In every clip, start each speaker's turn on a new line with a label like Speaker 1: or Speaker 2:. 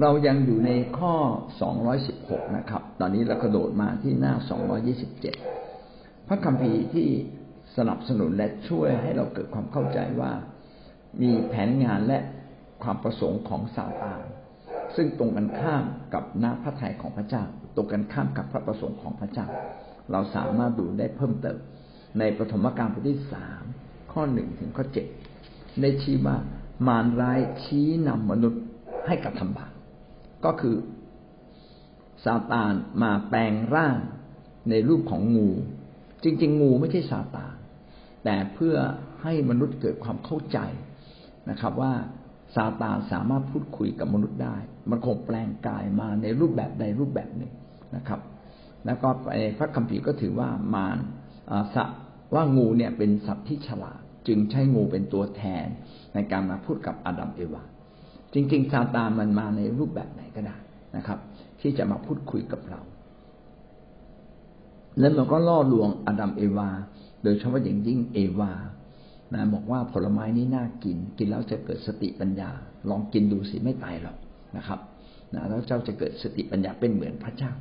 Speaker 1: เรายังอยู่ในข้อ 216 นะครับ ตอนนี้เรากระโดดมาที่หน้า 227 พระคัมภีร์ที่สนับสนุนและช่วยให้เราเกิดความเข้าใจว่ามีแผนงานและความประสงค์ของซาตานซึ่งตรงกันข้ามกับหน้าพระทัยของพระเจ้า ตรงกันข้ามกับพระประสงค์ของพระเจ้า เราสามารถดูได้เพิ่มเติม ในปฐมกาลบทที่สามข้อหนึ่งถึงข้อเจ็ดได้ชี้ว่ามารร้ายชี้นำมนุษย์ให้กระทำบาป ก็คือซาตานมาแปลงร่างในรูปของงู จริง ๆ งูไม่ใช่ซาตานแต่เพื่อให้มนุษย์เกิดความเข้าใจนะครับ ว่าซาตานสามารถพูดคุยกับมนุษย์ได้ มันคงแปลงกายมาในรูปแบบใดรูปแบบหนึ่งนะครับ แล้วก็ในพระคัมภีร์ก็ถือว่ามารสัว่างูเนี่ยเป็นสัตว์ที่ฉลาด จึงใช้งูเป็นตัวแทนในการมาพูดกับอาดัมเอวา จริงๆซาตานมันมาในรูปแบบไหนก็ได้นะครับ ที่จะมาพูดคุยกับเรา แล้วมันก็ล่อลวงอดัมเอวา โดยเฉพาะอย่างยิ่งเอวานะบอกว่าผลไม้นี้น่ากิน กินแล้วจะเกิดสติปัญญา ลองกินดูสิไม่ตายหรอกนะครับนะแล้วเจ้าจะเกิดสติปัญญาเป็นเหมือนพระเจ้า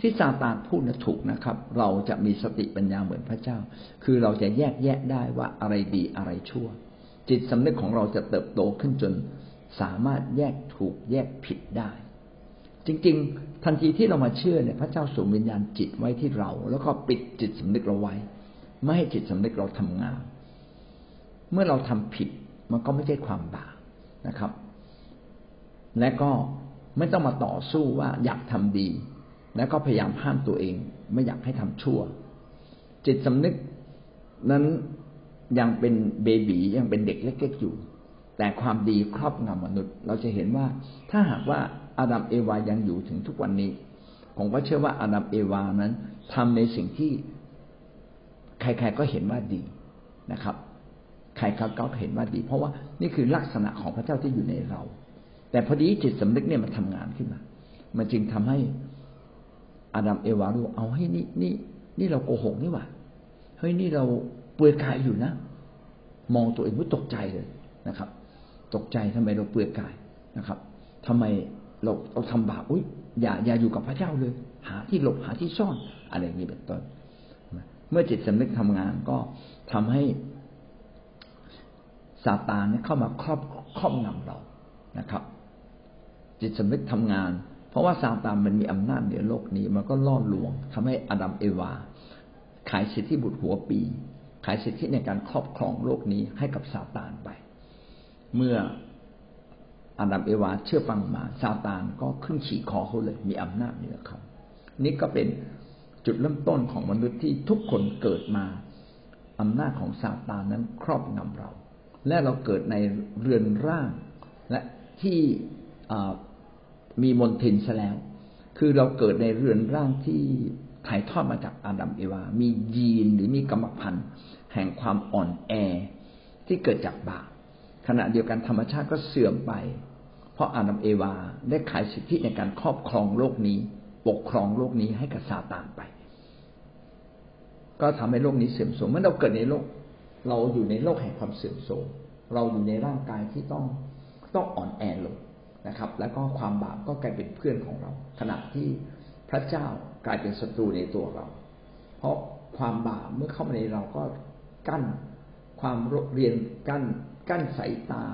Speaker 1: ที่ซาตานพูดนะถูกนะครับ เราจะมีสติปัญญาเหมือนพระเจ้า คือเราจะแยกแยะได้ว่าอะไรดีอะไรชั่ว จิตสำนึกของเราจะเติบโตขึ้นจน สามารถแยกถูกแยกผิดได้ จริง ๆ ทันทีที่เรามาเชื่อเนี่ยพระเจ้าส่งวิญญาณจิตไว้ที่เรา แล้วก็ปิดจิตสำนึกเราไว้ ไม่ให้จิตสำนึกเราทำงาน เมื่อเราทำผิดมันก็ไม่ใช่ความบาปนะครับ และก็ไม่ต้องมาต่อสู้ว่าอยากทำดี แล้วก็พยายามห้ามตัวเอง ไม่อยากให้ทำชั่ว จิตสำนึกนั้นยังเป็นเบบียังเป็นเด็กเล็กๆอยู่ แต่ความดีครอบงำมนุษย์ เราจะเห็นว่าถ้าหากว่าอาดัมเอวายังอยู่ถึงทุกวันนี้ ผมก็เชื่อว่าอาดัมเอวานั้นทำในสิ่งที่ใครๆก็เห็นว่าดีนะครับ ใครๆก็เห็นว่าดี เพราะว่านี่คือลักษณะของพระเจ้าที่อยู่ในเรา แต่พอดีจิตสำนึกเนี่ยมันทำงานขึ้นมา มันจึงทำให้อาดัมเอวารู้เอาให้นี่นี่นี่เราโกหกนี่หว่าเฮ้ยนี่เราเปลือยกายอยู่นะ มองตัวเองว่าตกใจเลยนะครับ ตกใจทำไมเราเปลือยกายนะครับทำไมเราเราทำบาปอุ้ยอย่าอย่าอยู่กับพระเจ้าเลย หาที่หลบหาที่ซ่อนอะไรอย่างนี้เป็นต้นเมื่อจิตสำนึกทำงานก็ทำให้ซาตานเข้ามาครอบครอบงำเรานะครับ จิตสำนึกทำงาน เพราะว่าซาตานมันมีอำนาจเหนือโลกนี้ มันก็ล่อลวงทำให้อดัมเอวา ขายสิทธิบุตรหัวปี ขายสิทธิในการครอบครองโลกนี้ให้กับซาตานไป เมื่ออาดัมเอวาเชื่อฟังมาซาตานก็ขึ้นขี่คอเขาเลย มีอำนาจเหนือเขา นี่ก็เป็นจุดเริ่มต้นของมนุษย์ที่ทุกคนเกิดมาอำนาจของซาตานนั้นครอบงำเรา และเราเกิดในเรือนร่าง และที่มีมนทินซะแล้ว คือเราเกิดในเรือนร่างที่ถ่ายทอดมาจากอาดัมเอวา มียีนหรือมีกรรมพันธุ์ แห่งความอ่อนแอที่เกิดจากบาป ขณะเดียวกันธรรมชาติก็เสื่อมไป เพราะอาดัมเอวาได้ขายสิทธิในการครอบครองโลกนี้ ปกครองโลกนี้ให้กับซาตานไป ก็ทำให้โลกนี้เสื่อมโทรมเมื่อเราเกิดในโลก เราอยู่ในโลกแห่งความเสื่อมโทรมเราอยู่ในร่างกายที่ต้องต้องอ่อนแอลงนะครับ แล้วก็ความบาปก็กลายเป็นเพื่อนของเรา ขณะที่พระเจ้ากลายเป็นศัตรูในตัวเรา เพราะความบาปเมื่อเข้ามาในเราก็กั้นความเรียนกั้น กั้นสายตา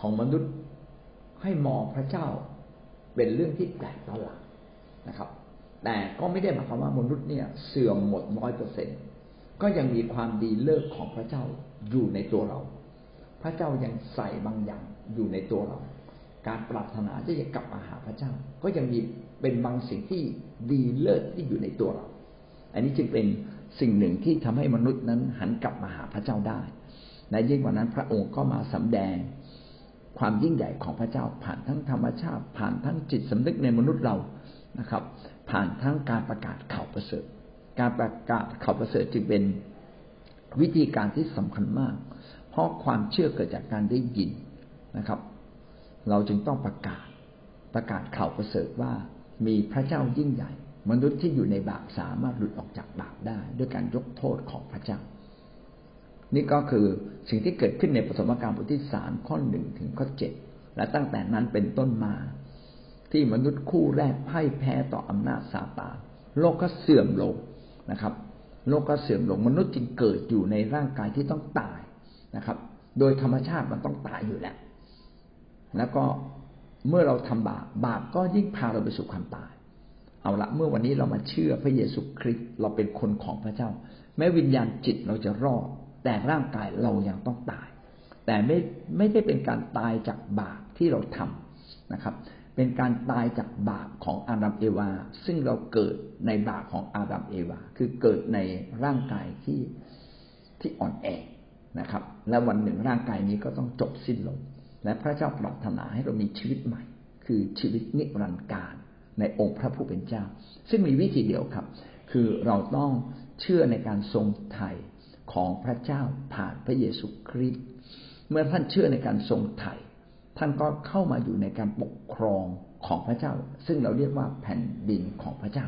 Speaker 1: ของมนุษย์ให้มองพระเจ้าเป็นเรื่องที่แปลกประหลาดนะครับ แต่ก็ไม่ได้หมายความว่ามนุษย์เนี่ยเสื่อมหมดร้อยเปอร์เซ็นก็ยังมีความดีเลิศของพระเจ้าอยู่ในตัวเรา พระเจ้ายังใส่บางอย่างอยู่ในตัวเรา การปรารถนาที่จะกลับมาหาพระเจ้า ก็ยังมีเป็นบางสิ่งที่ดีเลิศที่อยู่ในตัวเรา อันนี้จึงเป็นสิ่งหนึ่งที่ทำให้มนุษย์นั้นหันกลับมาหาพระเจ้าได้ และยิ่งกว่านั้นพระองค์ก็มาสำแดงความยิ่งใหญ่ของพระเจ้าผ่านทั้งธรรมชาติ ผ่านทั้งจิตสำนึกในมนุษย์เรานะครับ ผ่านทั้งการประกาศข่าวประเสริฐ การประกาศข่าวประเสริฐจึงเป็นวิธีการที่สำคัญมาก เพราะความเชื่อเกิดจากการได้ยินนะครับ เราจึงต้องประกาศประกาศข่าวประเสริฐว่ามีพระเจ้ายิ่งใหญ่ มนุษย์ที่อยู่ในบาปสามารถหลุดออกจากบาปได้ ด้วยการยกโทษของพระเจ้า นี่ก็คือสิ่งที่เกิดขึ้นในปฐมกาลบทที่สามข้อหนึ่งถึงข้อเจ็ดและตั้งแต่นั้นเป็นต้นมา ที่มนุษย์คู่แรกพ่ายแพ้ต่ออำนาจซาตานโลกก็เสื่อมลงนะครับ โลกก็เสื่อมลงมนุษย์จึงเกิดอยู่ในร่างกายที่ต้องตายนะครับ โดยธรรมชาติมันต้องตายอยู่แล้ว แล้วก็เมื่อเราทำบาปบาปก็ยิ่งพาเราไปสู่ความตาย เอาละเมื่อวันนี้เรามาเชื่อพระเยซูคริสต์เราเป็นคนของพระเจ้า แม้วิญญาณจิตเราจะรอด แต่ร่างกายเรายังต้องตาย แต่ไม่ไม่ได้เป็นการตายจากบาปที่เราทำนะครับ เป็นการตายจากบาปของอาดัมเอวา ซึ่งเราเกิดในบาปของอาดัมเอวา คือเกิดในร่างกายที่ที่อ่อนแอนะครับ และวันหนึ่งร่างกายนี้ก็ต้องจบสิ้นลง และพระเจ้าปรารถนาให้เรามีชีวิตใหม่ คือชีวิตนิรันดร์การในองค์พระผู้เป็นเจ้า ซึ่งมีวิธีเดียวครับ คือเราต้องเชื่อในการทรงไถ่ ของพระเจ้าผ่านพระเยซูคริสต์เมื่อท่านเชื่อในการทรงไถ่ท่านก็เข้ามาอยู่ในการปกครองของพระเจ้า ซึ่งเราเรียกว่าแผ่นดินของพระเจ้า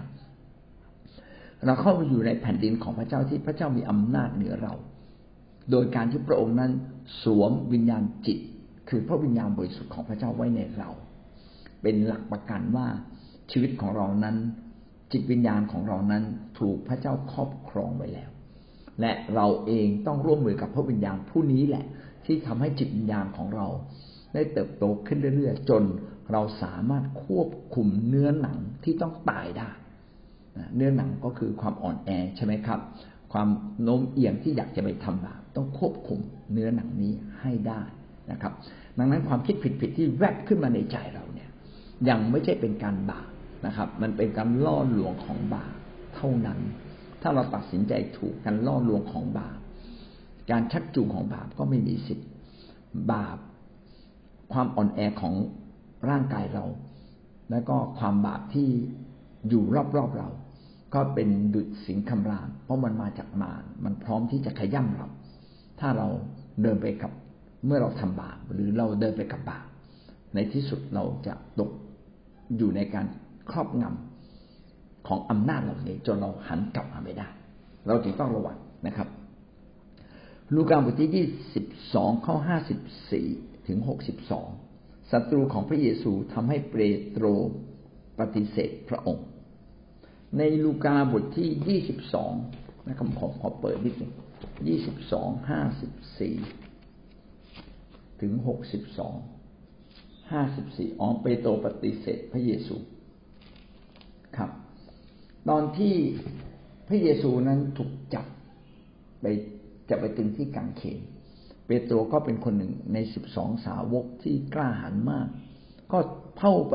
Speaker 1: เราเข้ามาอยู่ในแผ่นดินของพระเจ้าที่พระเจ้ามีอำนาจเหนือเรา โดยการที่พระองค์นั้นสวมวิญญาณจิต คือพระวิญญาณบริสุทธิ์ของพระเจ้าไว้ในเรา เป็นหลักประกันว่าชีวิตของเรานั้น จิตวิญญาณของเรานั้นถูกพระเจ้าครอบครองไว้แล้ว และเราเองต้องร่วมมือกับพระวิญญาณผู้นี้แหละ ที่ทำให้จิตวิญญาณของเรา ได้เติบโตขึ้นเรื่อยๆ จนเราสามารถควบคุมเนื้อหนังที่ต้องตายได้ เนื้อหนังก็คือความอ่อนแอใช่ไหมครับ ความโน้มเอียงที่อยากจะไปทำบาปต้องควบคุมเนื้อหนังนี้ให้ได้นะครับ ดังนั้นความคิดผิดๆที่แวบขึ้นมาในใจเราเนี่ย ยังไม่ใช่เป็นการบาปนะครับ มันเป็นการล่อลวงของบาปเท่านั้น ถ้าเราตัดสินใจถูกการล่อลวงของบาป การชักจูงของบาปก็ไม่มีสิทธิ์บาป ความอ่อนแอของร่างกายเรา แล้วก็ความบาปที่อยู่รอบๆเรา ก็เป็นดุจสิงคำราม เพราะมันมาจากมารมันพร้อมที่จะขย่ำเรา ถ้าเราเดินไปกับเมื่อเราทำบาปหรือเราเดินไปกับบาปในที่สุดเราจะตกอยู่ในการครอบงำ ของอำนาจเหล่านี้จนเราหันกลับมาไม่ได้ เราจึงต้องระวังนะครับ ลูกาบทที่ยี่สิบสองข้อห้าสิบสี่ถึงหกสิบสองศัตรูของพระเยซูทำให้เปโตรปฏิเสธพระองค์ ในลูกาบทที่ยี่สิบสองนะครับขอขอเปิดนิดนึงยี่สิบสองห้าสิบสี่ถึงหกสิบสองห้าสิบสี่อ๋อเปโตรปฏิเสธพระเยซูครับ ตอนที่พระเยซูนั้นถูกจับไปจะไปตึงที่กังเขน เปโตรก็เป็นคนหนึ่งในสิบสองสาวกที่กล้าหาญมาก ก็เข้าไป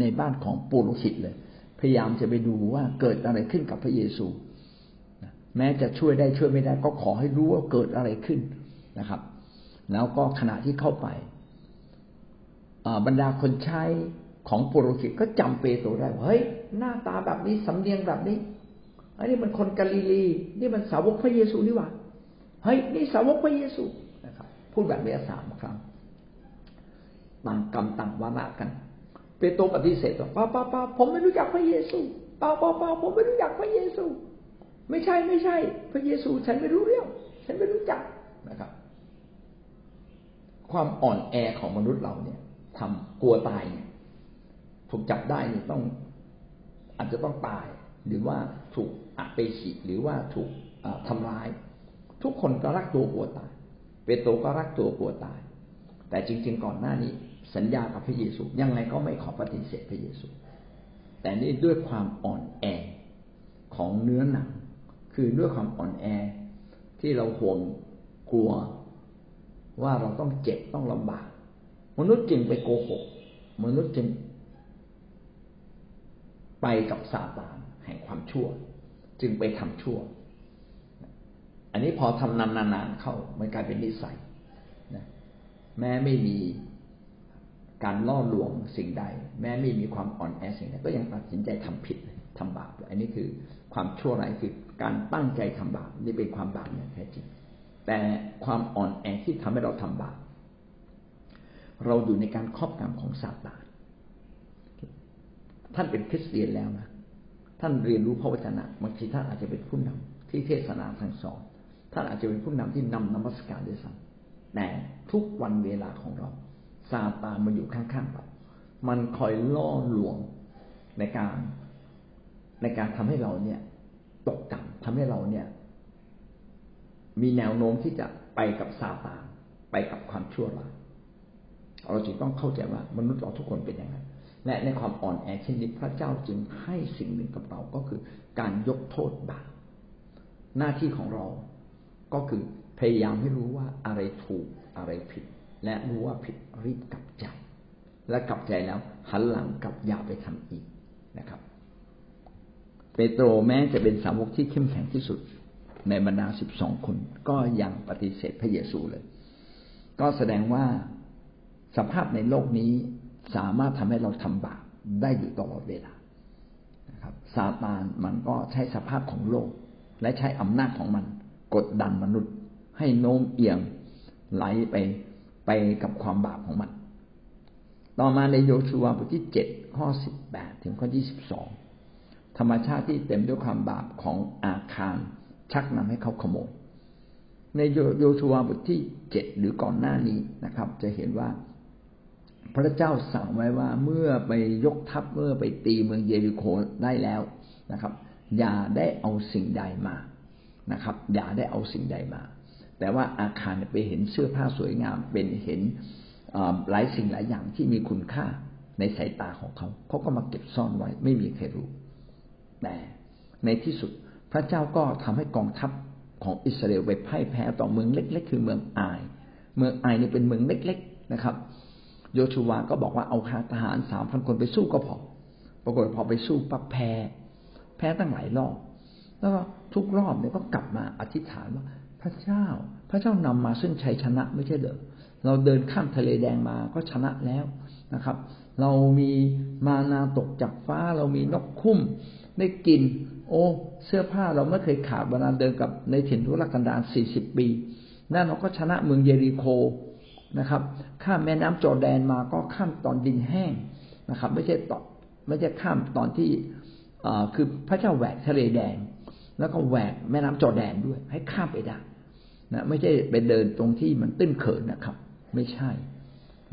Speaker 1: ในบ้านของปุโรหิตเลย พยายามจะไปดูว่าเกิดอะไรขึ้นกับพระเยซู แม้จะช่วยได้ช่วยไม่ได้ ก็ขอให้รู้ว่าเกิดอะไรขึ้นนะครับ แล้วก็ขณะที่เข้าไปบรรดาคนใช้ของปุโรหิตก็จำเปโตรได้ว่าเฮ้ย หน้าตาแบบนี้ สำเนียงแบบนี้อันนี้มันคนกาลิลี นี่มันสาวกพระเยซูนี่หว่าเฮ้ยนี่สาวกพระเยซูนะครับ พูดแบบนี้สามครั้งต่างกรรมต่างวาระกันเปโตรปฏิเสธว่าเปล่าเปล่าเปล่าผมไม่รู้จักพระเยซูเปล่าเปล่าเปล่าผมไม่รู้จักพระเยซู ไม่ใช่ไม่ใช่ พระเยซู ฉันไม่รู้เรื่อง ฉันไม่รู้จักนะครับ ความอ่อนแอของมนุษย์เราเนี่ยทำกลัวตายเนี่ยถูกจับได้เนี่ยต้อง จะต้องตาย หรือว่าถูกอัเปชิหรือว่าถูกทำร้าย ทุกคนก็รักตัวกลัวตายเปโตรก็รักตัวกลัวตาย แต่จริง ๆ ก่อนหน้านี้ สัญญากับพระเยซูยังไงก็ไม่ขอปฏิเสธพระเยซู แต่นี่ด้วยความอ่อนแอของเนื้อหนัง คือด้วยความอ่อนแอที่เราห่วงกลัวว่าเราต้องเจ็บต้องลำบาก มนุษย์จึงไปโกหก มนุษย์จึง ไปกับซาตานแห่งความชั่ว จึงไปทำชั่ว อันนี้พอทำนานๆเข้ามันกลายเป็นนิสัยนะแม้ไม่มีการล่อลวงสิ่งใด แม้ไม่มีความอ่อนแอสิ่งใดก็ยังตัดสินใจทำผิดทำบาปอันนี้คือความชั่วร้ายคือการตั้งใจทำบาปนี่เป็นความบาปอย่างแท้จริง แต่ความอ่อนแอที่ทำให้เราทำบาปเราอยู่ในการครอบงำของซาตาน ท่านเป็นคริสเตียนแล้วนะท่านเรียนรู้พระวจนะบางทีท่านอาจจะเป็นผู้นำที่เทศนาทางสอนท่านอาจจะเป็นผู้นำที่นำนมัสการด้วยซ้ำแต่ทุกวันเวลาของเราซาตานมาอยู่ข้างๆเรามันคอยล่อลวงในการในการทำให้เราเนี่ยตกต่ำทำให้เราเนี่ย มีแนวโน้มที่จะไปกับซาตานไปกับความชั่วร้ายเราจึงต้องเข้าใจว่ามนุษย์เราทุกคนเป็นอย่างไร และในความอ่อนแอเช่นนี้พระเจ้าจึงให้สิ่งหนึ่งกับเราก็คือการยกโทษบาปหน้าที่ของเราก็คือพยายามให้รู้ว่าอะไรถูกอะไรผิด และรู้ว่าผิดรีบกลับใจ และกลับใจแล้วหันหลังกลับอย่าไปทำอีกนะครับเปโตรแม้จะเป็นสาวกที่เข้มแข็งที่สุดในบรรดาสิบสองคน ก็ยังปฏิเสธพระเยซูเลย ก็แสดงว่าสภาพในโลกนี้ สามารถทำให้เราทำบาปได้อยู่ตลอดเวลานะครับซาตานมันก็ใช้สภาพของโลก และใช้อำนาจของมัน กดดันมนุษย์ ให้โน้มเอียงไหลไปไปกับความบาปของมัน ต่อมาในโยชูวาบทที่เจ็ดข้อสิบแปดถึงข้อยี่สิบสองธรรมชาติที่เต็มด้วยความบาปของอาคารชักนำให้เขาขโมยในโยชูวาบทที่เจ็ดหรือก่อนหน้านี้นะครับ จะเห็นว่า พระเจ้าสั่งไว้ว่าเมื่อไปยกทัพเมื่อไปตีเมืองเยริโคได้แล้วนะครับ อย่าได้เอาสิ่งใดมานะครับ อย่าได้เอาสิ่งใดมา แต่ว่าอาคารไปเห็นเสื้อผ้าสวยงามเป็นเห็นหลายสิ่งหลายอย่างที่มีคุณค่าในสายตาของเขาเขาก็มาเก็บซ่อนไว้ ไม่มีใครรู้ แต่ในที่สุดพระเจ้าก็ทำให้กองทัพของอิสราเอลไปพ่ายแพ้ต่อเมืองเล็ก ๆ คือเมืองอาย เมืองอายนี่เป็นเมืองเล็ก ๆ นะครับ โยชูวาก็บอกว่าเอาทหารสามพันคนไปสู้ก็พอ ปรากฏพอไปสู้ปั๊บแพ้ แพ้ตั้งหลายรอบ แล้วก็ทุกรอบเนี่ยก็กลับมาอธิษฐานว่าพระเจ้า พระเจ้านำมาซึ่งชัยชนะไม่ใช่เหรอ เราเดินข้ามทะเลแดงมาก็ชนะแล้วนะครับ เรามีมานาตกจากฟ้า เรามีนกคุ้มได้กิน โอ้ เสื้อผ้าเราไม่เคยขาดเวลาเดินกับในถิ่นทุรกันดารสี่สิบปีนั่นเราก็ชนะเมืองเยริโค นะครับ ข้ามแม่น้ำจอแดนมาก็ข้ามตอนดินแห้งนะครับ ไม่ใช่ต่อไม่ใช่ข้ามตอนที่คือพระเจ้าแหวกทะเลแดง แล้วก็แหวกแม่น้ำจอแดนด้วย ให้ข้ามไปได้นะไม่ใช่ไปเดินตรงที่มันตื้นเขินนะครับ ไม่ใช่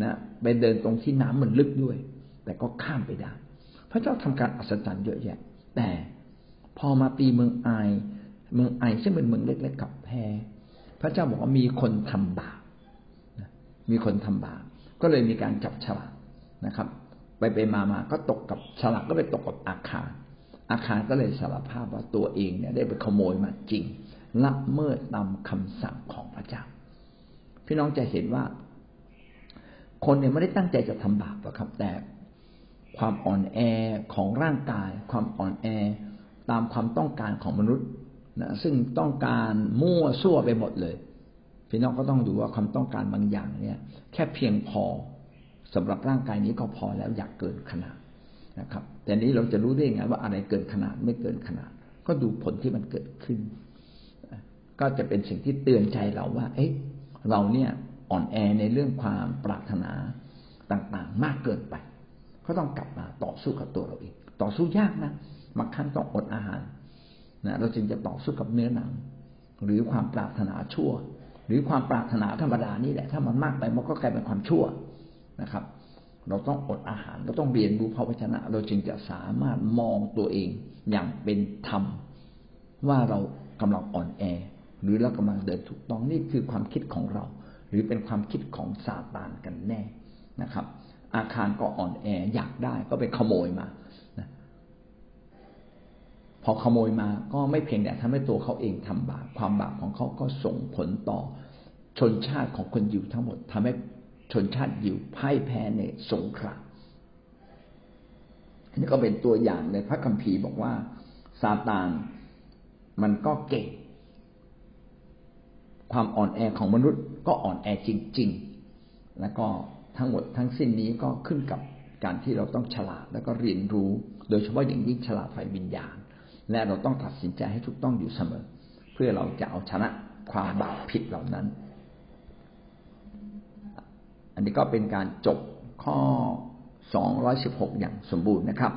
Speaker 1: นะไปเดินตรงที่น้ำมันลึกด้วย แต่ก็ข้ามไปได้ พระเจ้าทำการอัศจรรย์เยอะแยะ แต่พอมาตีเมืองไอเมืองไอซึ่งเป็นเมืองเล็กๆกับแพรพระเจ้าบอกว่ามีคนทำบาป มีคนทำบาปก็เลยมีการจับฉลากนะครับ ไปไปมามาก็ตกกับฉลากก็ไปตกกับอาคาร อาคารก็เลยสารภาพว่าตัวเองเนี่ยได้ไปขโมยมาจริงละเมิดตามคำสั่งของพระเจ้า พี่น้องจะเห็นว่า คนเนี่ยไม่ได้ตั้งใจจะทำบาปหรอกครับ แต่ความอ่อนแอของร่างกาย ความอ่อนแอตามความต้องการของมนุษย์นะซึ่งต้องการมั่วซั่วไปหมดเลย พี่น้องก็ต้องดูว่าความต้องการบางอย่างเนี่ย แค่เพียงพอสำหรับร่างกายนี้ก็พอแล้วอยากเกินขนาดนะครับ แต่นี้เราจะรู้ได้ยังไงว่าอะไรเกินขนาดไม่เกินขนาด ก็ดูผลที่มันเกิดขึ้น ก็จะเป็นสิ่งที่เตือนใจเราว่า เอ๊ะเราเนี่ยอ่อนแอในเรื่องความปรารถนาต่างๆ มากเกินไป ก็ต้องกลับมาต่อสู้กับตัวเราเอง ต่อสู้ยากนะบางครั้งต้องอดอาหารนะเราจึงจะต่อสู้กับเนื้อหนัง หรือความปรารถนาชั่ว หรือความปรารถนาธรรมดานี่แหละ ถ้ามันมากไปมันก็กลายเป็นความชั่วนะครับ เราต้องอดอาหารเราต้องเรียนรู้พระวจนะ เราจึงจะสามารถมองตัวเองอย่างเป็นธรรม ว่าเรากำลังอ่อนแอ หรือเรากำลังเดินถูกต้องนี่คือความคิดของเรา หรือเป็นความคิดของซาตานกันแน่นะครับ อาคารก็อ่อนแออยากได้ก็ไปขโมยมา อขโมยมาก็ไม่เพียงแต่ทำให้ตัวเขาเองทำบาปความบาปของเขาก็ส่งผลต่อชนชาติของคนยิวทั้งหมดทำให้ชนชาติยิวพ่ายแพ้ในสงครามอันนี้ก็เป็นตัวอย่างในพระคัมภีร์บอกว่าซาตานมันก็เก่ง ความอ่อนแอของมนุษย์ก็อ่อนแอจริง ๆ แล้วก็ทั้งหมดทั้งสิ้นนี้ก็ขึ้นกับการที่เราต้องฉลาดแล้วก็เรียนรู้ โดยเฉพาะอย่างยิ่งฉลาดฝ่ายวิญญาณ และเราต้องตัดสินใจให้ถูกต้องอยู่เสมอ เพื่อเราจะเอาชนะความบาปผิดเหล่านั้น อันนี้ก็เป็นการจบข้อ 216 อย่างสมบูรณ์นะครับ